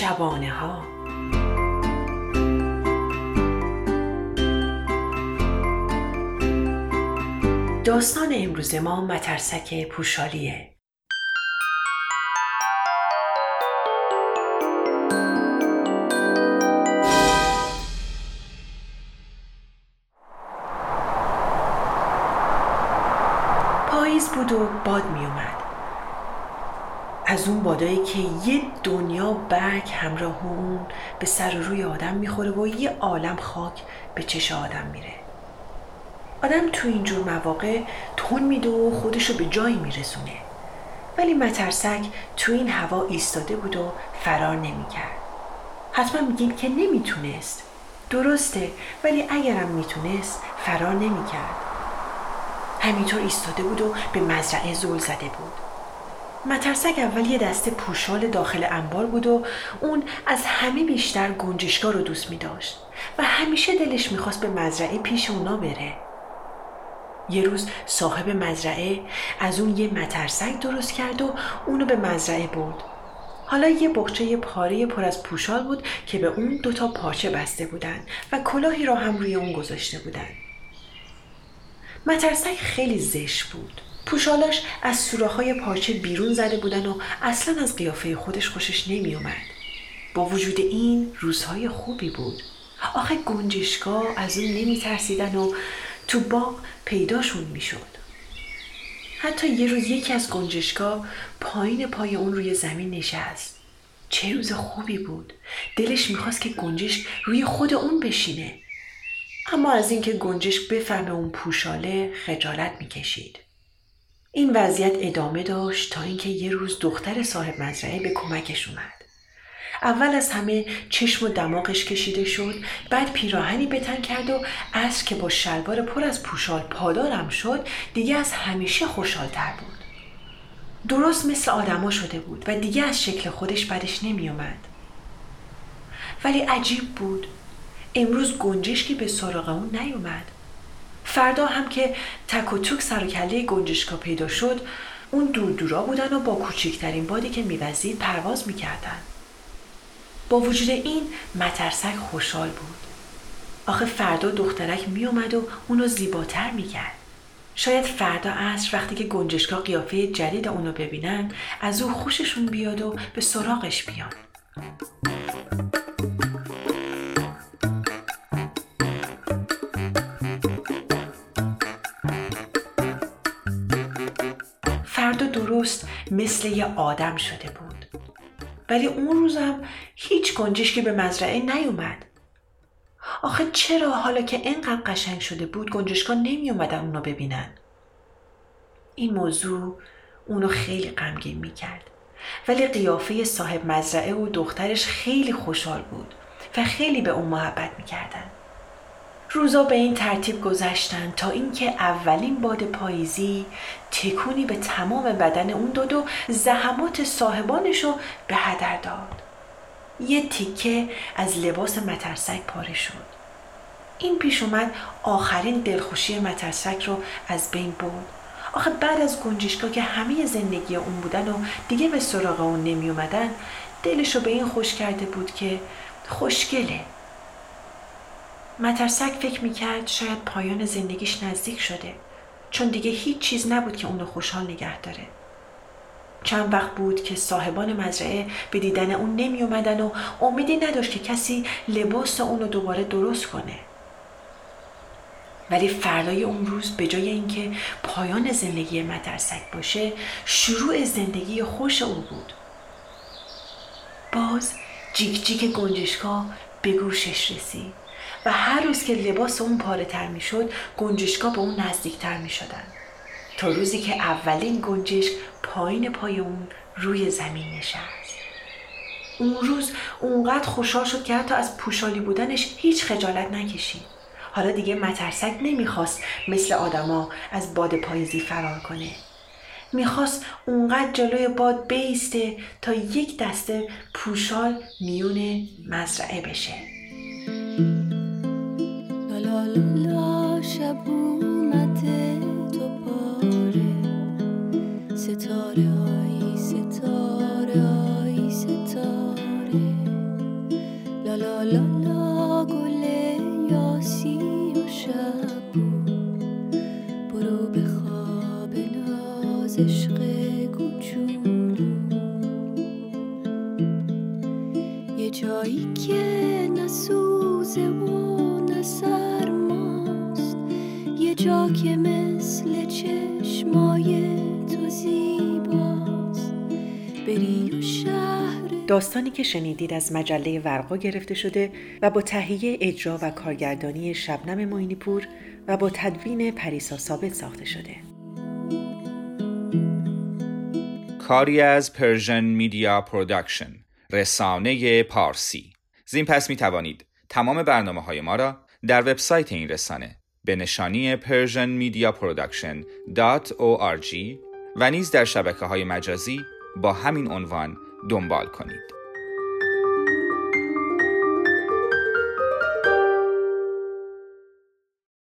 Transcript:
شبانه ها داستان امروز ما مترسک پوشالیه. پاییز بود و باد می اومد از اون بادایی که یه دنیا برگ همراه اون به سر و روی آدم می‌خوره و یه عالم خاک به چش آدم میره. آدم تو اینجور مواقع تون میده و خودشو به جایی میرسونه. ولی مترسک تو این هوا ایستاده بود و فرار نمی‌کرد. حتما میگین که نمی‌تونست. درسته ولی اگرم می‌تونست فرار نمی‌کرد. همینطور ایستاده بود و به مزرعه زل زده بود. مترسک اول یه دسته پوشال داخل انبار بود و اون از همه بیشتر گنجشگاه رو دوست می داشت و همیشه دلش می‌خواست به مزرعه پیش اونا بره. یه روز صاحب مزرعه از اون یه مترسک درست کرد و اونو به مزرعه برد. حالا یه بخچه پاره پر از پوشال بود که به اون دوتا پارچه بسته بودن و کلاهی را هم روی اون گذاشته بودن. مترسک خیلی زشت بود. پوشالاش از سوراخ‌های پارچه بیرون زده بودن و اصلا از قیافه خودش خوشش نمی اومد. با وجود این روزهای خوبی بود. آخه گنجشگاه از اون نمی ترسیدن و تو باغ پیداشون می شد. حتی یه روز یکی از گنجشگاه پایین پای اون روی زمین نشست. چه روز خوبی بود. دلش می‌خواست که گنجش روی خود اون بشینه. اما از اینکه گنجش بفهمه اون پوشاله خجالت می‌کشید. این وضعیت ادامه داشت تا اینکه یه روز دختر صاحب مزرعه به کمکش اومد. اول از همه چشم و دماغش کشیده شد بعد پیراهنی بتن کرد و از که با شلوار پر از پوشال پادارم شد دیگه از همیشه خوشحالتر بود درست مثل آدما شده بود و دیگه از شکل خودش بدش نمی اومد. ولی عجیب بود امروز گنجشکی به سراغ اون نیومد فردا هم که تک و توک سر و کله گنجشکا پیدا شد اون دور دورا بودن و با کوچکترین بادی که میوزید پرواز می‌کردن. با وجود این مترسک خوشحال بود. آخه فردا دخترک میومد و اونو زیباتر می‌کرد. شاید فردا عصر وقتی که گنجشکا قیافه جدید اونو ببینن از او خوششون بیاد و به سراغش بیان. مثل یه آدم شده بود. ولی اون روزم هیچ گنجشکی به مزرعه نیومد. آخه چرا حالا که اینقدر قشنگ شده بود گنجشکا نمی اومدن اونو ببینن؟ این موضوع اونو خیلی غمگین می‌کرد. ولی قیافه صاحب مزرعه و دخترش خیلی خوشحال بود و خیلی به اون محبت می‌کردن. روزا به این ترتیب گذشتن تا اینکه اولین باد پاییزی تکونی به تمام بدن اون داد و زحمات صاحبانش رو به هدر داد. یه تیکه از لباس مترسک پاره شد. این پیش اومد آخرین دلخوشی مترسک رو از بین برد. آخه بعد از گنجشگاه که همه زندگی اون بودن و دیگه به سراغ اون نمی اومدن دلش رو به این خوش کرده بود که خوشگله. مترسک فکر می‌کرد شاید پایان زندگیش نزدیک شده چون دیگه هیچ چیز نبود که اونو خوشحال نگه داره. چند وقت بود که صاحبان مزرعه به دیدن اون نمی اومدن و امیدی نداشت که کسی لباس اونو دوباره درست کنه. ولی فردای اون روز به جای اینکه پایان زندگی مترسک باشه شروع زندگی خوش او بود. باز جیک جیک گنجشکا به گوشش رسید. و هر روز که لباس اون پاره تر می شد گنجشکا به اون نزدیک تر می شدن. تا روزی که اولین گنجشک پایین پای اون روی زمین نشست. اون روز اونقدر خوشحال شد که حتی از پوشالی بودنش هیچ خجالت نکشید. حالا دیگه مترسک نمی‌خواست مثل آدما از باد پاییزی فرار کنه. می‌خواست اونقدر جلوی باد بیسته تا یک دسته پوشال میون مزرعه بشه. والا شب اومد تو پاره. ستاره ای که مثل چشمای تو زیباست بری و شهر داستانی که شنیدید از مجله ورقا گرفته شده و با تهیه اجرا و کارگردانی شبنم معینی پور و با تدوین پریسا ثابت ساخته شده. کاری از Persian Media Production رسانه پارسی زین پس می توانید تمام برنامه های ما را در وبسایت این رسانه به نشانی persianmediaproduction.org و نیز در شبکه های مجازی با همین عنوان دنبال کنید.